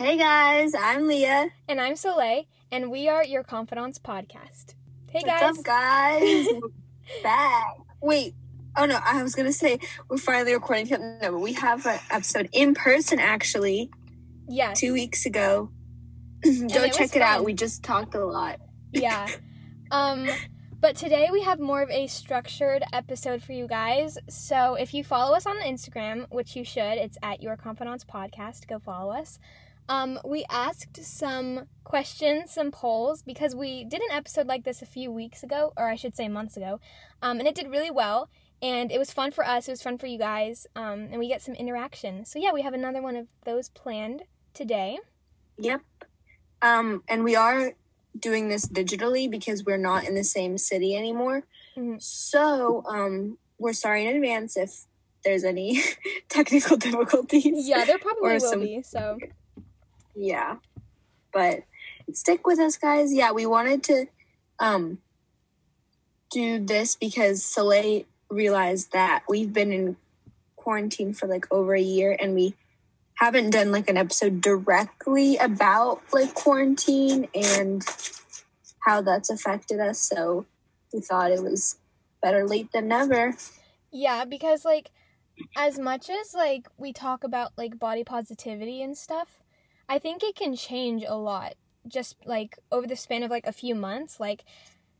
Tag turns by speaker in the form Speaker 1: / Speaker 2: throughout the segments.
Speaker 1: Hey guys, I'm Leah.
Speaker 2: And I'm Soleil, and we are your Confidants podcast. Hey guys.
Speaker 1: What's up, guys? Back. Wait. Oh no, I was gonna say we're finally recording. No, but we have an episode in person actually.
Speaker 2: Yeah.
Speaker 1: Two weeks ago. Go
Speaker 2: it
Speaker 1: check it out. We just talked a lot.
Speaker 2: Yeah. Um, but today we have more of a structured episode for you guys. So if you follow us on Instagram, which you should, it's at Your Confidants Podcast. Go follow us. Um, we asked some questions, some polls, because we did an episode like this a few weeks ago, or I should say months ago, um, and it did really well. And it was fun for us. It was fun for you guys, um, and we get some interaction. So yeah, we have another one of those planned today.
Speaker 1: Yep. Um, and we are doing this digitally because we're not in the same city anymore.
Speaker 2: Mhm.
Speaker 1: So, um, we're sorry in advance if there's any technical difficulties.
Speaker 2: Yeah, there probably will
Speaker 1: some-
Speaker 2: be. So
Speaker 1: Yeah. But stick with us guys. Yeah, we wanted to um do this because Soleil realized that we've been in quarantine for like over a year and we haven't done like an episode directly about like quarantine and how that's affected us. So we thought it was better late than never.
Speaker 2: Yeah, because like as much as like we talk about like body positivity and stuff, I think it can change a lot just like over the span of like a few months, like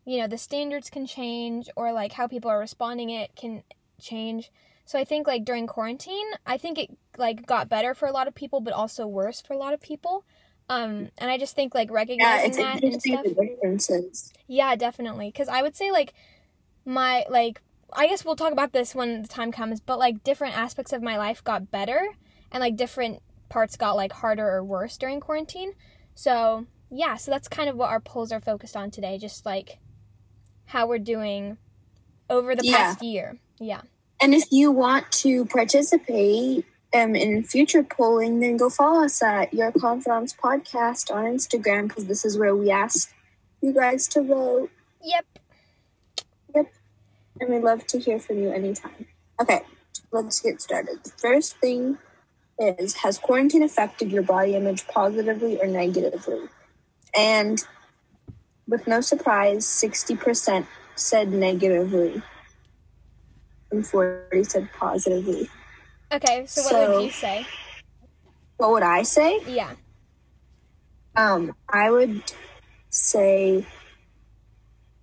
Speaker 2: you know, the standards can change or like how people are responding it can change. So I think like during quarantine, I think it like got better for a lot of people but also worse for a lot of people. Um and I just think like
Speaker 1: Yeah,
Speaker 2: recognizing
Speaker 1: it's
Speaker 2: that and stuff
Speaker 1: the differences.
Speaker 2: yeah, definitely. Because I would say like my like I guess we'll talk about this when the time comes, but like different aspects of my life got better, and like different parts got like harder or worse during quarantine. So yeah, so that's kind of what our polls are focused on today, just like how we're doing over the
Speaker 1: Yeah.
Speaker 2: past year. Yeah.
Speaker 1: And if you want to participate um, in future polling, then go follow us at Your Confidants Podcast on Instagram because this is where we ask you guys to vote.
Speaker 2: Yep. Yep.
Speaker 1: And we'd love to hear from you anytime. Okay, let's get started. The first thing is Has quarantine affected your body image positively or negatively? And with no surprise, 60% said negatively and 40 said positively.
Speaker 2: Okay. So what
Speaker 1: So-
Speaker 2: would you say?
Speaker 1: What would I say?
Speaker 2: Yeah.
Speaker 1: Um, I would say,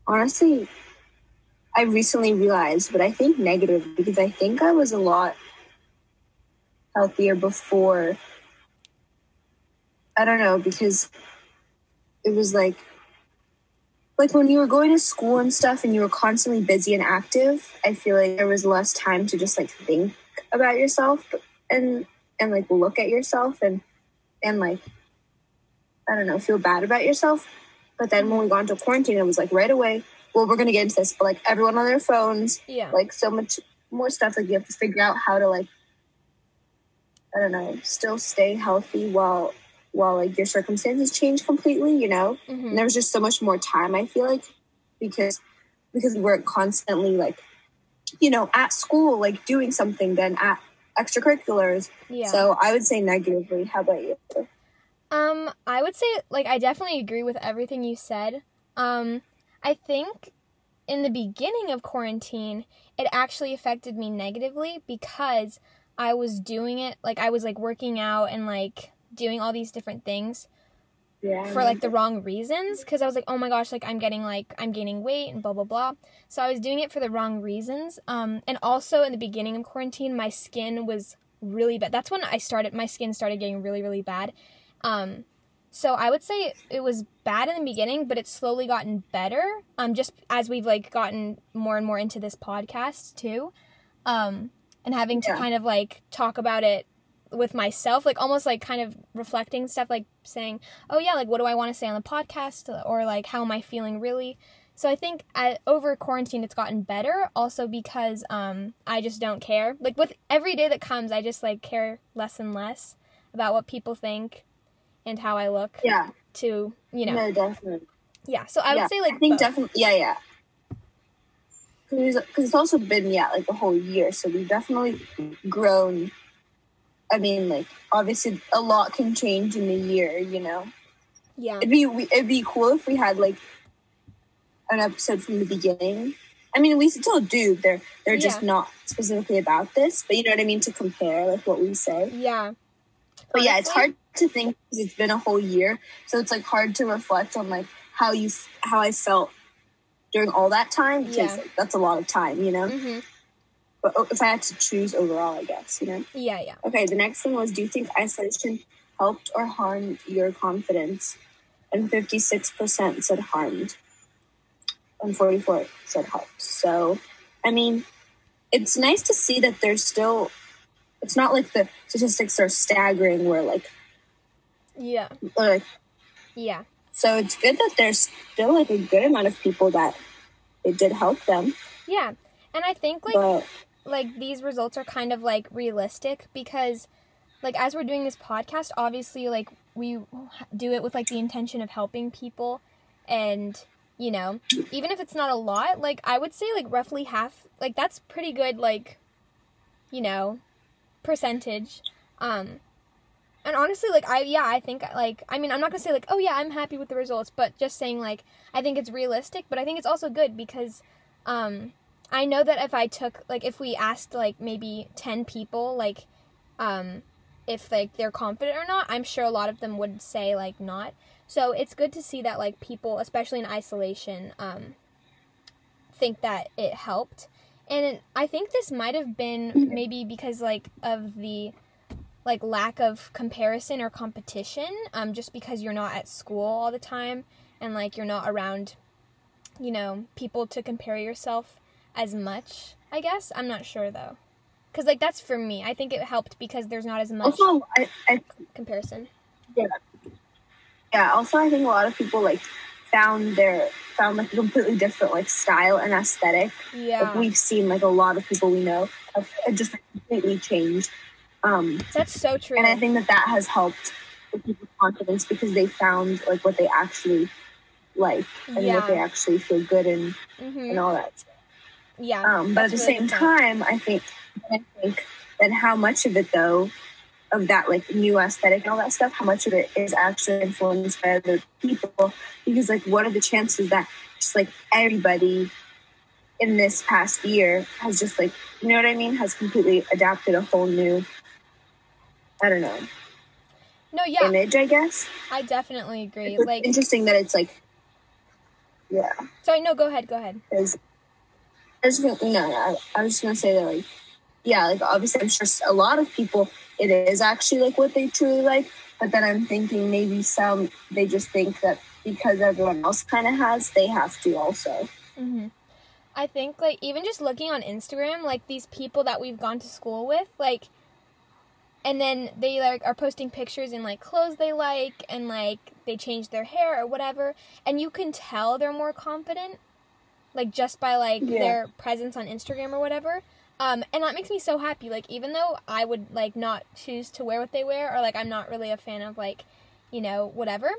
Speaker 1: honestly, I recently realized, but I think negative because I think I was a lot healthier before. I don't know because it was like, like when you were going to school and stuff, and you were constantly busy and active. I feel like there was less time to just like think about yourself and and like look at yourself and and like I don't know, feel bad about yourself. But then when we got into quarantine, it was like right away. Well, we're gonna get into this, but like everyone on their phones,
Speaker 2: Yeah.
Speaker 1: like so much more stuff. Like you have to figure out how to like, I don't know, still stay healthy while while like your circumstances change completely. You know,
Speaker 2: hmm
Speaker 1: and there was just so much more time. I feel like because because we weren't constantly like, you know, at school like doing something than at extracurriculars.
Speaker 2: Yeah.
Speaker 1: So I would say negatively. How about you?
Speaker 2: Um, I would say like I definitely agree with everything you said. Um, I think in the beginning of quarantine, it actually affected me negatively because I was doing it like I was like working out and like doing all these different things
Speaker 1: Yeah.
Speaker 2: for like the wrong reasons because I was like, "Oh my gosh, like I'm getting like I'm gaining weight and blah blah blah." So I was doing it for the wrong reasons. Um, and also in the beginning of quarantine, my skin was really bad. That's when I started my skin started getting really really bad. Um, so I would say it was bad in the beginning, but it's slowly gotten better. Um, just as we've like gotten more and more into this podcast too, um, and having to
Speaker 1: Yeah.
Speaker 2: kind of like talk about it with myself, like almost like kind of reflecting stuff, like saying, "Oh yeah, like what do I want to say on the podcast?" or like how am I feeling really. So I think at, over quarantine it's gotten better, also because um, I just don't care. Like with every day that comes, I just like care less and less about what people think and how I look
Speaker 1: Yeah.
Speaker 2: to you know
Speaker 1: No, definitely.
Speaker 2: yeah. So I would
Speaker 1: Yeah,
Speaker 2: say like
Speaker 1: I think
Speaker 2: both.
Speaker 1: definitely. Yeah, yeah. Because it's also been yeah like a whole year, so we've definitely grown I mean, like obviously a lot can change in a year. You know,
Speaker 2: Yeah.
Speaker 1: it'd be it'd be cool if we had like an episode from the beginning. I mean, we still do. They're they're just not specifically about this, but you know what I mean to compare like what we say.
Speaker 2: Yeah.
Speaker 1: But yeah, it's hard to think because it's been a whole year, so it's like hard to reflect on like how you how I felt during all that time because
Speaker 2: Yeah.
Speaker 1: like, that's a lot of time, you know.
Speaker 2: Mhm.
Speaker 1: But oh, if I had to choose overall, I guess you know.
Speaker 2: Yeah, yeah.
Speaker 1: Okay, the next one was: Do you think isolation helped or harmed your confidence? And fifty-six percent said harmed, and forty-four said helped. So, I mean, it's nice to see that there's still. It's not like the statistics are staggering, where like
Speaker 2: Yeah.
Speaker 1: like
Speaker 2: Yeah.
Speaker 1: So it's good that there's still like a good amount of people that it did help them.
Speaker 2: Yeah. And I think like
Speaker 1: but
Speaker 2: like these results are kind of like realistic because like as we're doing this podcast obviously like we do it with like the intention of helping people and you know even if it's not a lot like i would say like roughly half like that's pretty good like you know percentage um and honestly like i yeah i think like i mean i'm not gonna say like oh yeah i'm happy with the results but just saying like i think it's realistic but i think it's also good because um I know that if I took like if we asked like maybe 10 people like um if like they're confident or not, I'm sure a lot of them would say like not. So it's good to see that like people especially in isolation um think that it helped. And I think this might have been maybe because like of the like lack of comparison or competition um just because you're not at school all the time and like you're not around you know people to compare yourself as much, I guess. I'm not sure though. Cuz like that's for me. I think it helped because there's not as much
Speaker 1: also, I, I
Speaker 2: comparison.
Speaker 1: yeah, yeah also I think a lot of people like found their found like a completely different like style and aesthetic. Like
Speaker 2: Yeah.
Speaker 1: we've seen like a lot of people we know have have just like, completely changed. Um,
Speaker 2: That's so true.
Speaker 1: and I think that that has helped with people's confidence because they found like what they actually like and
Speaker 2: Yeah.
Speaker 1: what they actually feel good in
Speaker 2: Mhm.
Speaker 1: and all that.
Speaker 2: Yeah.
Speaker 1: Um, but at the
Speaker 2: really
Speaker 1: same time, I think I think that how much of it though of that like new aesthetic and all that stuff, how much of it is actually influenced by other people? Because like, what are the chances that just like everybody in this past year has just like you know what I mean has completely adapted a whole new I don't know
Speaker 2: No, yeah.
Speaker 1: image, I guess.
Speaker 2: I definitely agree.
Speaker 1: It's
Speaker 2: Like
Speaker 1: interesting that it's like yeah.
Speaker 2: sorry, no, go ahead, go ahead.
Speaker 1: Because I was no, no, I, I was just gonna say that like, yeah, like obviously I'm sure a lot of people it is actually like what they truly like, but then I'm thinking maybe some they just think that because everyone else kind of has, they have to also.
Speaker 2: hmm I think like even just looking on Instagram, like these people that we've gone to school with, like, and then they like are posting pictures in like clothes they like, and like they change their hair or whatever, and you can tell they're more confident, like just by like
Speaker 1: Yeah.
Speaker 2: their presence on Instagram or whatever. Um, and that makes me so happy. Like even though I would like not choose to wear what they wear, or like I'm not really a fan of like, you know, whatever.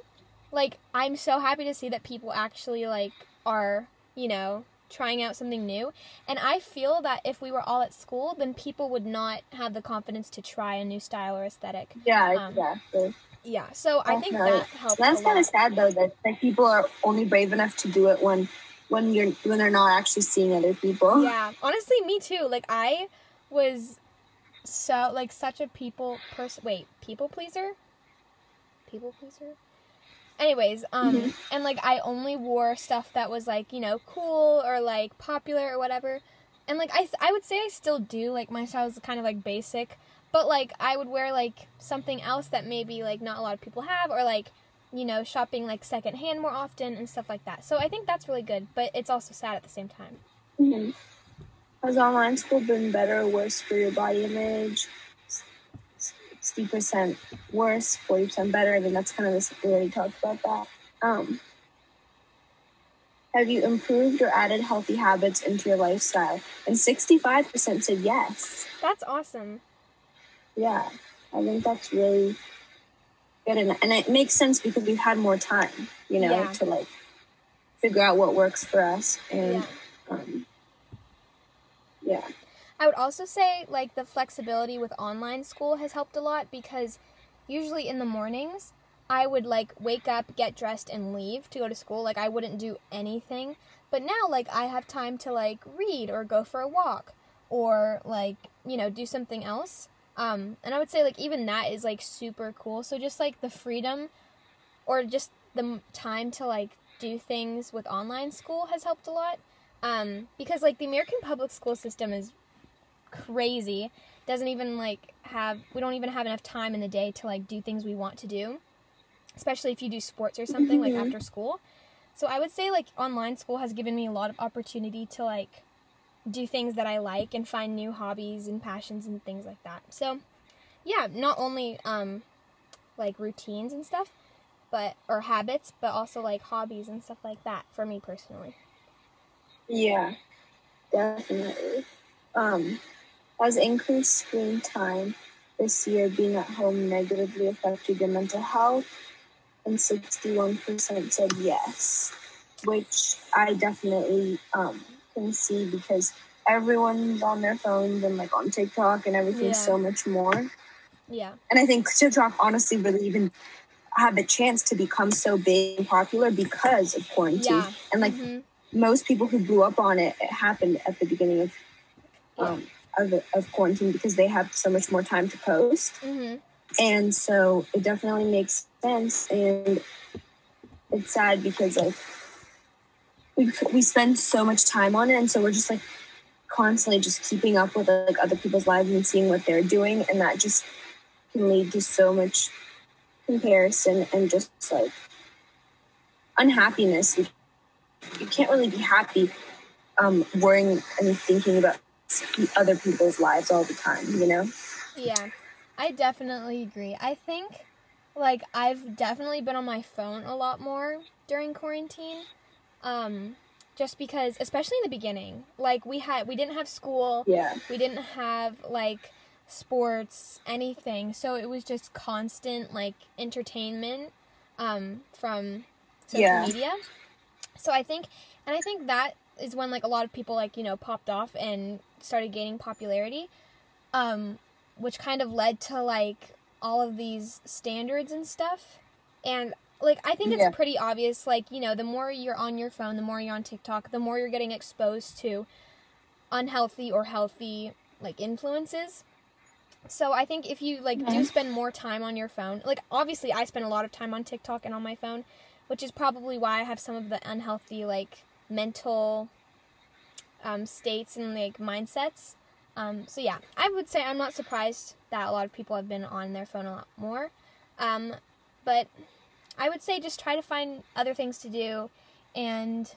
Speaker 2: Like I'm so happy to see that people actually like are, you know, trying out something new. And I feel that if we were all at school, then people would not have the confidence to try a new style or aesthetic.
Speaker 1: Yeah,
Speaker 2: Um,
Speaker 1: exactly.
Speaker 2: Yeah, so I think that helps.
Speaker 1: That's kind of sad though that like people are only brave enough to do it when when you're when they're not actually seeing other people.
Speaker 2: Yeah, honestly, me too. Like I was so like such a people person. Wait, people pleaser. People pleaser. Anyways, um,
Speaker 1: Mhm.
Speaker 2: and like I only wore stuff that was like you know cool or like popular or whatever, and like I I would say I still do like my style is kind of like basic, but like I would wear like something else that maybe like not a lot of people have or like you know shopping like secondhand more often and stuff like that. So I think that's really good, but it's also sad at the same time.
Speaker 1: Mhm. Has online school been better or worse for your body image? Sixty percent worse, forty percent better. I mean, that's kind of this. We already talked about that. Um, have you improved or added healthy habits into your lifestyle? And sixty-five percent said yes.
Speaker 2: That's awesome.
Speaker 1: Yeah, I think that's really good, and and it makes sense because we've had more time, you know,
Speaker 2: Yeah.
Speaker 1: to like figure out what works for us, and
Speaker 2: Yeah.
Speaker 1: um, yeah.
Speaker 2: I would also say like the flexibility with online school has helped a lot because usually in the mornings I would like wake up, get dressed and leave to go to school. Like I wouldn't do anything. But now like I have time to like read or go for a walk or like, you know, do something else. Um and I would say like even that is like super cool. So just like the freedom or just the time to like do things with online school has helped a lot. Um because like the American public school system is crazy. Doesn't even like have we don't even have enough time in the day to like do things we want to do. Especially if you do sports or something like
Speaker 1: Mhm.
Speaker 2: after school. So I would say like online school has given me a lot of opportunity to like do things that I like and find new hobbies and passions and things like that. So yeah, not only um like routines and stuff, but or habits, but also like hobbies and stuff like that for me personally.
Speaker 1: Yeah, definitely. Um, has increased screen time this year being at home negatively affected your mental health? And 61% said yes, which I definitely um, can see because everyone's on their phones and like on TikTok and everything
Speaker 2: Yeah.
Speaker 1: so much more.
Speaker 2: Yeah.
Speaker 1: And I think TikTok honestly really even had the chance to become so big and popular because of quarantine.
Speaker 2: Yeah.
Speaker 1: And like
Speaker 2: Mhm.
Speaker 1: most people who blew up on it, it happened at the beginning of um, of, of quarantine because they have so much more time to post,
Speaker 2: Mhm.
Speaker 1: and so it definitely makes sense. And it's sad because like we we spend so much time on it, and so we're just like constantly just keeping up with like other people's lives and seeing what they're doing, and that just can lead to so much comparison and just like unhappiness. You, you can't really be happy um, worrying and thinking about other people's lives all the time, you know?
Speaker 2: Yeah, I definitely agree. I think, like, I've definitely been on my phone a lot more during quarantine. Um, just because, especially in the beginning, like, we had, we didn't have school,
Speaker 1: Yeah.
Speaker 2: we didn't have, like, sports, anything. So it was just constant, like, entertainment, um, from social
Speaker 1: Yeah.
Speaker 2: media. So I think, and I think that is when, like, a lot of people, like, you know, popped off and started gaining popularity. Um, which kind of led to like all of these standards and stuff. And like I think it's
Speaker 1: Yeah.
Speaker 2: pretty obvious like, you know, the more you're on your phone, the more you're on TikTok, the more you're getting exposed to unhealthy or healthy like influences. So I think if you like do
Speaker 1: Mhm.
Speaker 2: spend more time on your phone, like obviously I spend a lot of time on TikTok and on my phone, which is probably why I have some of the unhealthy like mental um, states and like mindsets. Um, so yeah, I would say I'm not surprised that a lot of people have been on their phone a lot more. Um, but I would say just try to find other things to do and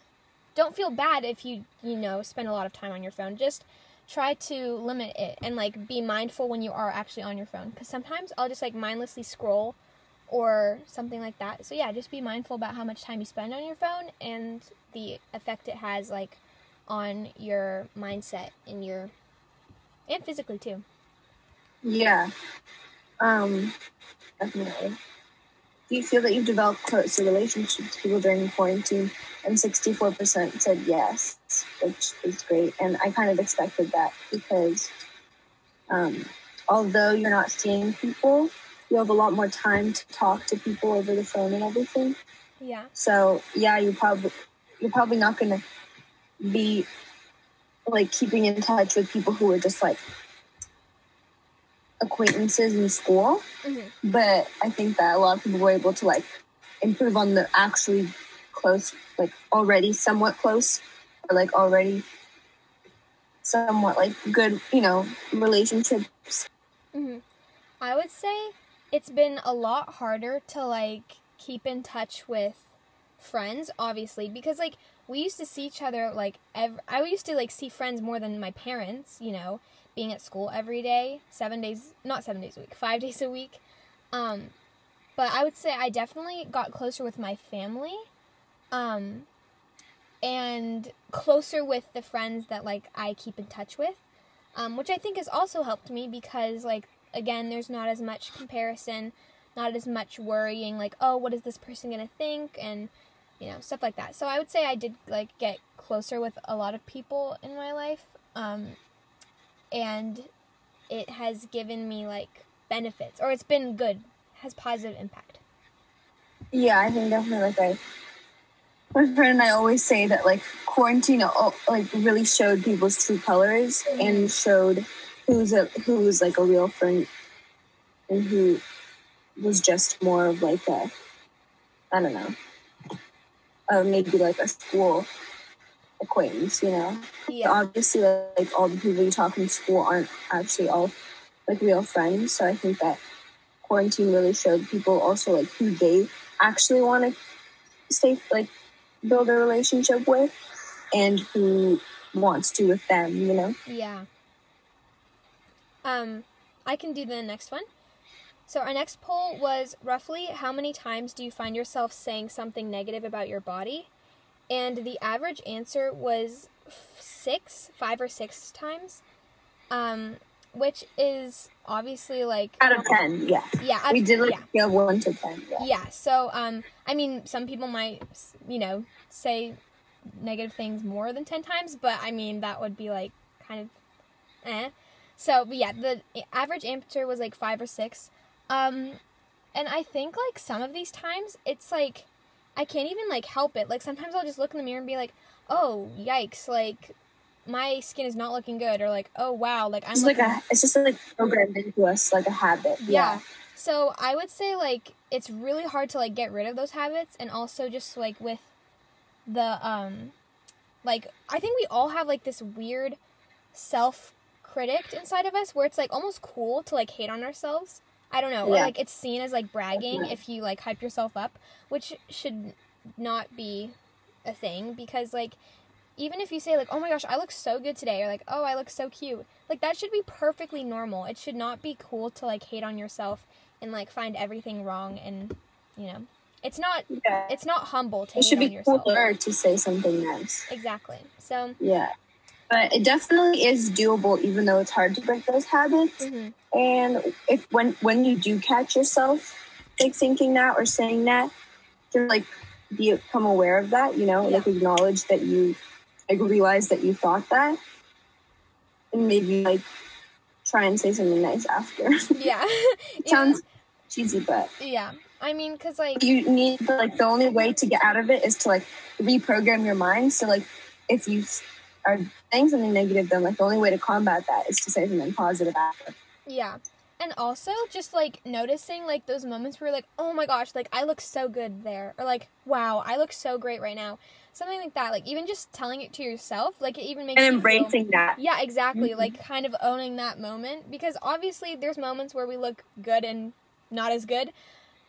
Speaker 2: don't feel bad if you, you know, spend a lot of time on your phone. Just try to limit it and like be mindful when you are actually on your phone cuz sometimes I'll just like mindlessly scroll or something like that. So yeah, just be mindful about how much time you spend on your phone and the effect it has like on your mindset and your and physically too.
Speaker 1: Yeah. Um, definitely. Do you feel that you've developed closer relationships with people during quarantine? And 64% said yes, which is great. And I kind of expected that because um, although you're not seeing people, you have a lot more time to talk to people over the phone and everything.
Speaker 2: Yeah.
Speaker 1: So yeah, you probably you're probably not gonna be like keeping in touch with people who are just like acquaintances in school.
Speaker 2: Mhm.
Speaker 1: But I think that a lot of people were able to like improve on the actually close, like already somewhat close, or like already somewhat like good, you know, relationships.
Speaker 2: hmm I would say it's been a lot harder to like keep in touch with friends, obviously, because like we used to see each other like ev- I used to like see friends more than my parents, you know, being at school every day, seven days, not seven days a week, five days a week. Um, but I would say I definitely got closer with my family, um, and closer with the friends that like I keep in touch with, um, which I think has also helped me because like again, there's not as much comparison, not as much worrying like oh what is this person gonna think and you know stuff like that. So I would say I did like get closer with a lot of people in my life. Um, and it has given me like benefits or it's been good, has positive impact.
Speaker 1: Yeah, I think definitely like I my friend and I always say that like quarantine uh, like really showed people's true colors
Speaker 2: Mm-hmm.
Speaker 1: and showed who's a who's like a real friend and who was just more of like a I don't know uh, maybe like a school acquaintance you know
Speaker 2: Yeah.
Speaker 1: obviously like all the people you talk in school aren't actually all like real friends so I think that quarantine really showed people also like who they actually want to stay like build a relationship with and who wants to with them you know
Speaker 2: Yeah. Um, I can do the next one. So our next poll was roughly how many times do you find yourself saying something negative about your body? And the average answer was six, five or six times. Um, which is obviously like
Speaker 1: out of 10 yeah
Speaker 2: yeah,
Speaker 1: we did like
Speaker 2: yeah.
Speaker 1: 1 to 10 yeah
Speaker 2: Yeah. So, um, I mean, some people might, you know, say negative things more than 10 times, but I mean, that would be like kind of eh. So, but yeah, the average answer was like five or six. Um, and I think like some of these times it's like I can't even like help it. Like sometimes I'll just look in the mirror and be like, oh, yikes, like my skin is not looking good, or like, oh wow, like I'm
Speaker 1: it's like a it's just like programmed into us like a habit
Speaker 2: yeah. So I would say like it's really hard to like get rid of those habits and also just like with the um like I think we all have like this weird self critic inside of us where it's like almost cool to like hate on ourselves. I don't know. Or like it's seen as like bragging if you like hype yourself up, which should not be a thing because like even if you say like, "Oh my gosh, I look so good today," or like, "Oh, I look so cute," like that should be perfectly normal. It should not be cool to like hate on yourself and like find everything wrong and you know, it's not
Speaker 1: yeah.
Speaker 2: it's not humble to
Speaker 1: it should be
Speaker 2: yourself.
Speaker 1: cooler to say something nice
Speaker 2: Exactly. So,
Speaker 1: yeah but it definitely is doable even though it's hard to break those habits
Speaker 2: mhm,
Speaker 1: And if when when you do catch yourself like thinking that or saying that, to like become aware of that, you know,
Speaker 2: Yeah.
Speaker 1: like acknowledge that you like realize that you thought that, and maybe like try and say something nice after.
Speaker 2: yeah.
Speaker 1: sounds cheesy, but
Speaker 2: yeah. I mean, cuz like
Speaker 1: you need like the only way to get out of it is to like reprogram your mind. So like if you are saying something negative, then like the only way to combat that is to say something positive after.
Speaker 2: Yeah. And also just like noticing like those moments where like, oh my gosh, like I look so good there. Or like, wow, I look so great right now. Something like that. Like even just telling it to yourself, like it even makes
Speaker 1: And
Speaker 2: you feel-
Speaker 1: embracing that.
Speaker 2: Yeah, exactly.
Speaker 1: Mhm.
Speaker 2: Like kind of owning that moment because obviously there's moments where we look good and not as good.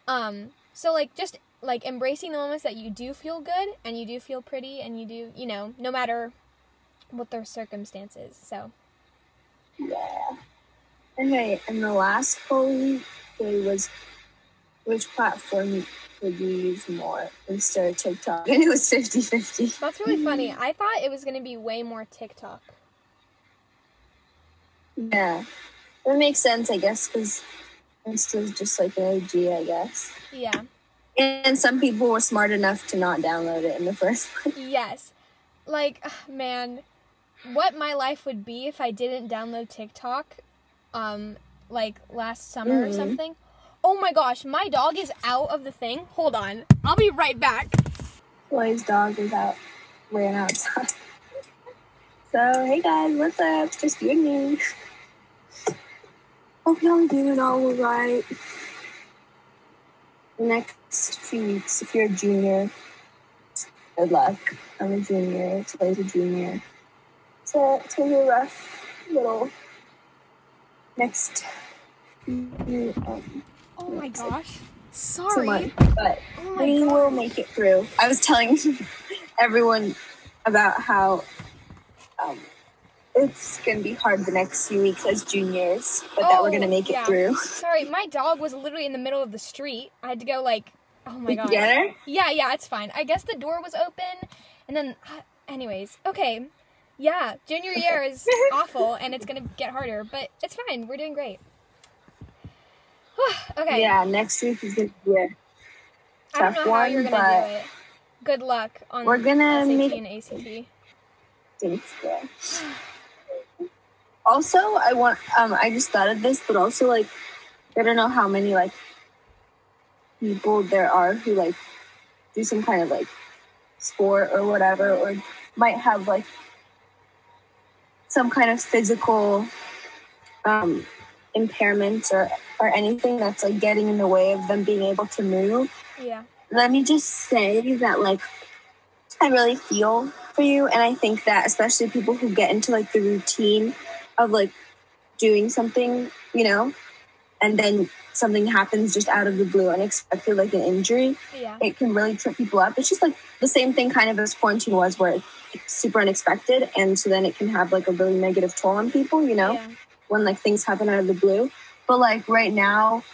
Speaker 2: Um so like just like embracing the moments that you do feel good and you do feel pretty and you do, you know, no matter what their circumstances. So,
Speaker 1: Yeah. Okay, and the last poll was which platform would you use more instead of TikTok? And it was 50 50.
Speaker 2: that's really funny. I thought it was going to be way more TikTok.
Speaker 1: Yeah. That makes sense, I guess, because Insta's just like an OG, I guess.
Speaker 2: Yeah.
Speaker 1: And some people were smart enough to not download it in the first place.
Speaker 2: Yes. Like, man, what my life would be if I didn't download TikTok, um, like last summer or
Speaker 1: Mhm.
Speaker 2: something. Oh my gosh, my dog is out of the thing. Hold on. I'll be right back.
Speaker 1: Chloe's dog was out, ran outside. So, hey guys, what's up? Just you and me. Hope y'all are doing all right. The next few weeks, if you're a junior, good luck. I'm a junior. Chloe's a junior. Gonna be a rough little next um,
Speaker 2: Oh my gosh. Sorry.
Speaker 1: months, but
Speaker 2: Oh
Speaker 1: we
Speaker 2: god.
Speaker 1: will make it through. I was telling everyone about how um, it's going to be hard the next few weeks as juniors, but that we're going to
Speaker 2: Oh,
Speaker 1: make it through.
Speaker 2: Sorry, my dog was literally in the middle of the street. I had to go like, oh my god. Yeah, yeah, it's fine. I guess the door was open, and then, uh, anyways, okay. Yeah, junior year is awful, and it's gonna get harder, but it's fine. We're doing great. okay.
Speaker 1: Yeah, next week is going to be a
Speaker 2: I don't
Speaker 1: tough
Speaker 2: know how you're gonna
Speaker 1: but
Speaker 2: do it. Good luck on
Speaker 1: we're gonna
Speaker 2: SAT
Speaker 1: make-
Speaker 2: and ACT.
Speaker 1: yeah. Also, I want um I just thought of this, but also like I don't know how many like people there are who like do some kind of like sport or whatever or might have like some kind of physical um impairments or or anything that's like getting in the way of them being able to move.
Speaker 2: Yeah.
Speaker 1: Let me just say that like I really feel for you and I think that especially people who get into like the routine of like doing something, you know, and then something happens just out of the blue, unexpected, like an injury,
Speaker 2: Yeah.
Speaker 1: it can really trip people up. It's just like the same thing kind of as quarantine was, where super unexpected. And so then it can have like a really negative toll on people, you know,
Speaker 2: Yeah.
Speaker 1: when like things happen out of the blue. But like right now,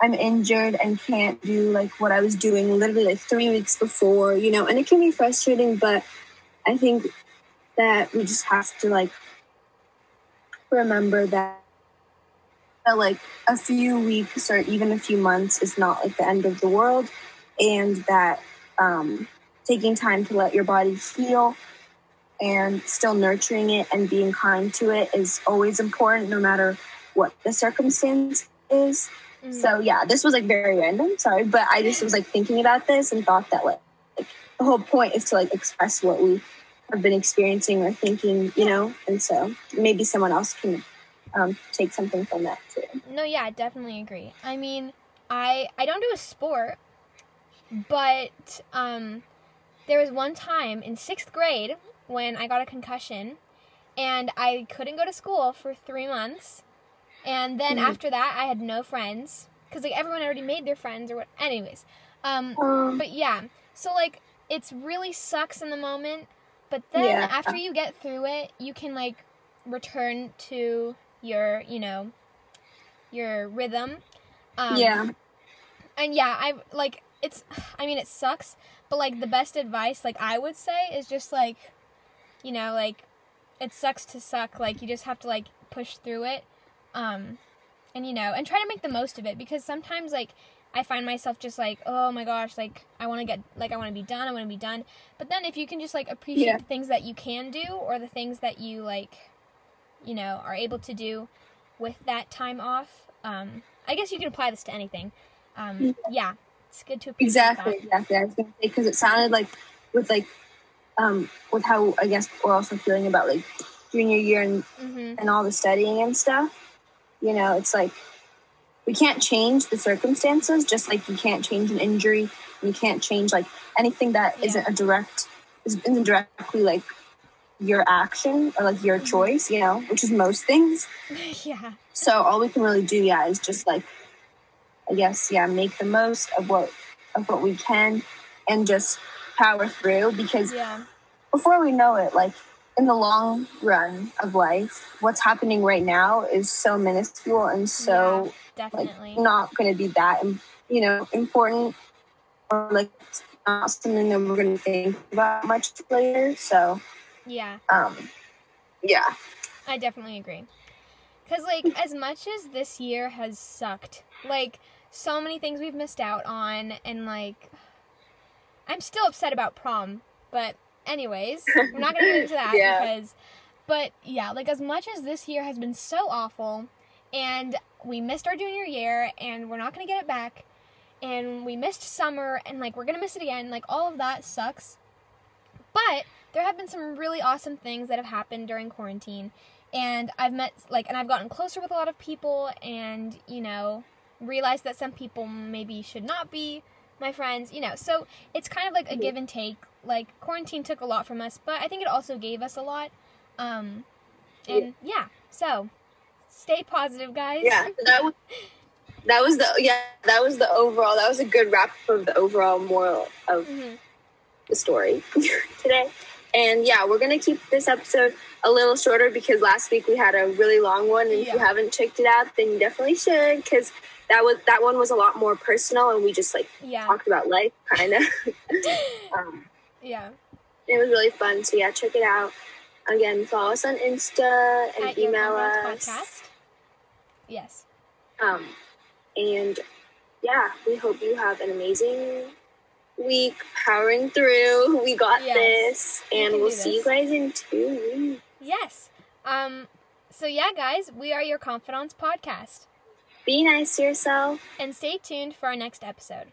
Speaker 1: I'm injured and can't do like what I was doing literally like three weeks before, you know, and it can be frustrating, but I think that we just have to like remember that that like a few weeks or even a few months is not like the end of the world and that um, taking time to let your body heal and still nurturing it and being kind to it is always important no matter what the circumstance is
Speaker 2: Mhm.
Speaker 1: so yeah this was like very random sorry but i just was like thinking about this and thought that like, like the whole point is to like express what we have been experiencing or thinking you know and so maybe someone else can um, take something from that too
Speaker 2: No, yeah, I definitely agree. I mean, I I don't do a sport, but um, there was one time in sixth grade when I got a concussion, and I couldn't go to school for three months, and then
Speaker 1: Mhm.
Speaker 2: after that I had no friends because like everyone already made their friends or what. Anyways, um,
Speaker 1: um,
Speaker 2: but yeah, so like it's really sucks in the moment, but then
Speaker 1: Yeah.
Speaker 2: after you get through it, you can like return to your, you know, your rhythm. Um,
Speaker 1: yeah
Speaker 2: And yeah, I like it's. I mean, it sucks, but like the best advice, like I would say, is just like, you know, like it sucks to suck. Like you just have to like push through it, um, and you know, and try to make the most of it because sometimes like I find myself just like, oh my gosh, like I want to get like I want to be done, I want to be done. But then if you can just like appreciate
Speaker 1: Yeah.
Speaker 2: the things that you can do or the things that you like, you know, are able to do with that time off. Um, I guess you can apply this to anything. Um, yeah, it's good to appreciate
Speaker 1: exactly exactly i was gonna say because it sounded like with like um with how i guess we're also feeling about like junior year and
Speaker 2: that. hmm
Speaker 1: and all the studying and stuff, you know, it's like we can't change the circumstances, just like you can't change an injury. You can't change like anything that
Speaker 2: Yeah.
Speaker 1: not a direct isn't directly like your action or like your
Speaker 2: Mhm.
Speaker 1: choice, you know, which is most things.
Speaker 2: yeah,
Speaker 1: So all we can really do, yeah, is just like I guess, yeah, make the most of what of what we can and just power through because
Speaker 2: yeah,
Speaker 1: before we know it, like in the long run of life, what's happening right now is so minuscule and so
Speaker 2: definitely.
Speaker 1: like not going to be that you know important or like not something that we're going to think about much later. So
Speaker 2: yeah,
Speaker 1: um, yeah,
Speaker 2: I definitely agree. Cause like as much as this year has sucked, like so many things we've missed out on, and like I'm still upset about prom. But anyways, we're not gonna get into that
Speaker 1: Yeah.
Speaker 2: because. But yeah, like as much as this year has been so awful, and we missed our junior year, and we're not gonna get it back, and we missed summer, and like we're gonna miss it again. Like all of that sucks. But there have been some really awesome things that have happened during quarantine and I've met like and I've gotten closer with a lot of people and you know realized that some people maybe should not be my friends you know so it's kind of like a give and take like quarantine took a lot from us but I think it also gave us a lot um and yeah so stay positive guys
Speaker 1: yeah. That was that was the yeah that was the overall that was a good wrap of the overall moral of
Speaker 2: Mhm.
Speaker 1: the story today. And yeah, we're gonna keep this episode a little shorter because last week we had a really long one, and if you haven't checked it out, then you definitely should because that was that one was a lot more personal, and we just like
Speaker 2: yeah
Speaker 1: talked about life, kind of. um,
Speaker 2: yeah
Speaker 1: it was really fun. So yeah, check it out. Again, follow us on Insta and
Speaker 2: at
Speaker 1: email us.
Speaker 2: podcast yes
Speaker 1: Um, and yeah, we hope you have an amazing week powering through. We got
Speaker 2: Yes,
Speaker 1: this, and we'll
Speaker 2: do
Speaker 1: see you guys in two weeks.
Speaker 2: yes um So, yeah, guys, we are your Confidants podcast.
Speaker 1: Be nice to yourself.
Speaker 2: And stay tuned for our next episode.